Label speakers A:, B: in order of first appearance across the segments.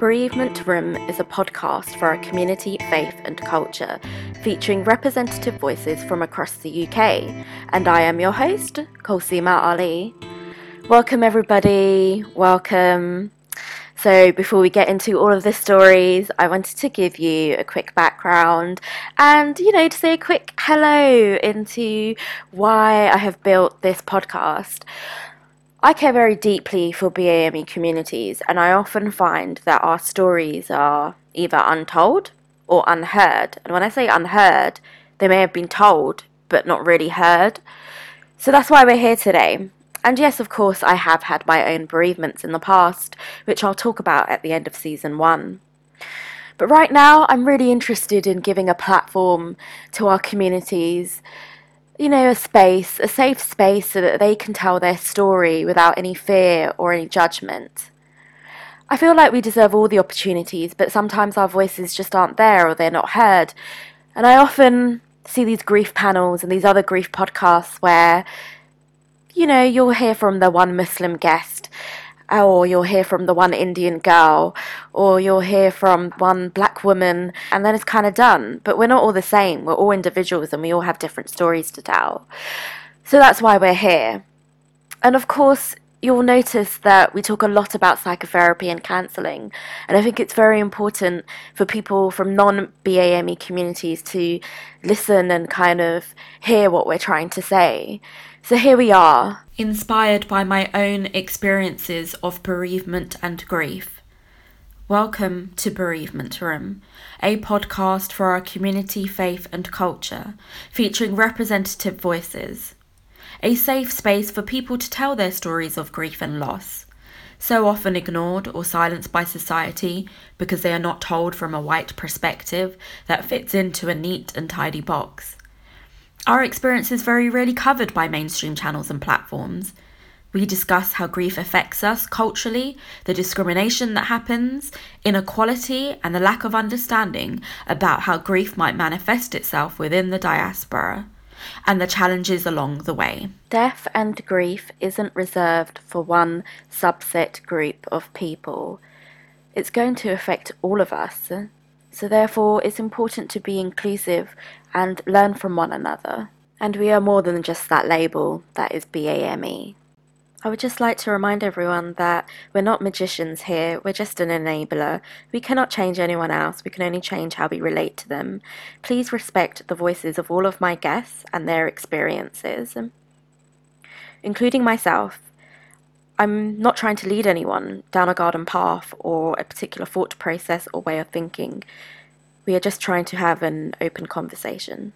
A: Bereavement Room is a podcast for our community, faith, and culture, featuring representative voices from across the UK. And I am your host, Kulsuma Ali. Welcome, everybody. Welcome. So, before we get into all of the stories, I wanted to give you a quick background and, you know, to say a quick hello into why I have built this podcast. I care very deeply for BAME communities, and I often find that our stories are either untold or unheard. And when I say unheard, they may have been told, but not really heard. So that's why we're here today. And yes, of course, I have had my own bereavements in the past, which I'll talk about at the end of season one. But right now, I'm really interested in giving a platform to our communities you know, a space, a safe space so that they can tell their story without any fear or any judgment. I feel like we deserve all the opportunities, but sometimes our voices just aren't there or they're not heard. And I often see these grief panels and these other grief podcasts where, you know, you'll hear from the one Muslim guest or you'll hear from the one Indian girl, or you'll hear from one black woman, and then it's kind of done. But we're not all the same. We're all individuals and we all have different stories to tell. So that's why we're here. And of course, you'll notice that we talk a lot about psychotherapy and counselling. And I think it's very important for people from non BAME communities to listen and kind of hear what we're trying to say. So here we are. Inspired by my own experiences of bereavement and grief. Welcome to Bereavement Room, a podcast for our community, faith, and culture, featuring representative voices. A safe space for people to tell their stories of grief and loss, so often ignored or silenced by society because they are not told from a white perspective that fits into a neat and tidy box. Our experience is very rarely covered by mainstream channels and platforms. We discuss how grief affects us culturally, the discrimination that happens, inequality, and the lack of understanding about how grief might manifest itself within the diaspora, and the challenges along the way. Death and grief isn't reserved for one subset group of people, it's going to affect all of us. So, therefore, it's important to be inclusive and learn from one another. And we are more than just that label that is BAME. I would just like to remind everyone that we're not magicians here, we're just an enabler. We cannot change anyone else, we can only change how we relate to them. Please respect the voices of all of my guests and their experiences, including myself. I'm not trying to lead anyone down a garden path or a particular thought process or way of thinking. We are just trying to have an open conversation.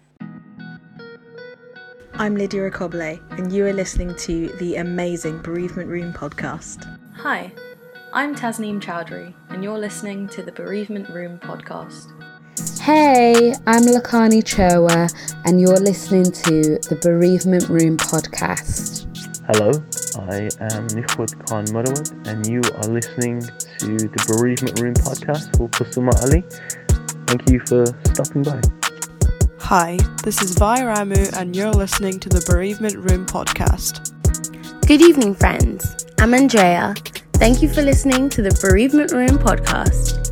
B: I'm Lydia Recoble, and you are listening to the amazing Bereavement Room podcast.
C: Hi, I'm Tasneem Chowdhury, and you're listening to the Bereavement Room podcast.
D: Hey, I'm Lakani Chowa, and you're listening to the Bereavement Room podcast.
E: Hello, I am Nishwat Khan Marawat, and you are listening to the Bereavement Room podcast for Kulsuma Ali. Thank you for stopping by.
F: Hi, this is Vi Ramu, and you're listening to the Bereavement Room podcast.
G: Good evening, friends. I'm Andrea. Thank you for listening to the Bereavement Room podcast.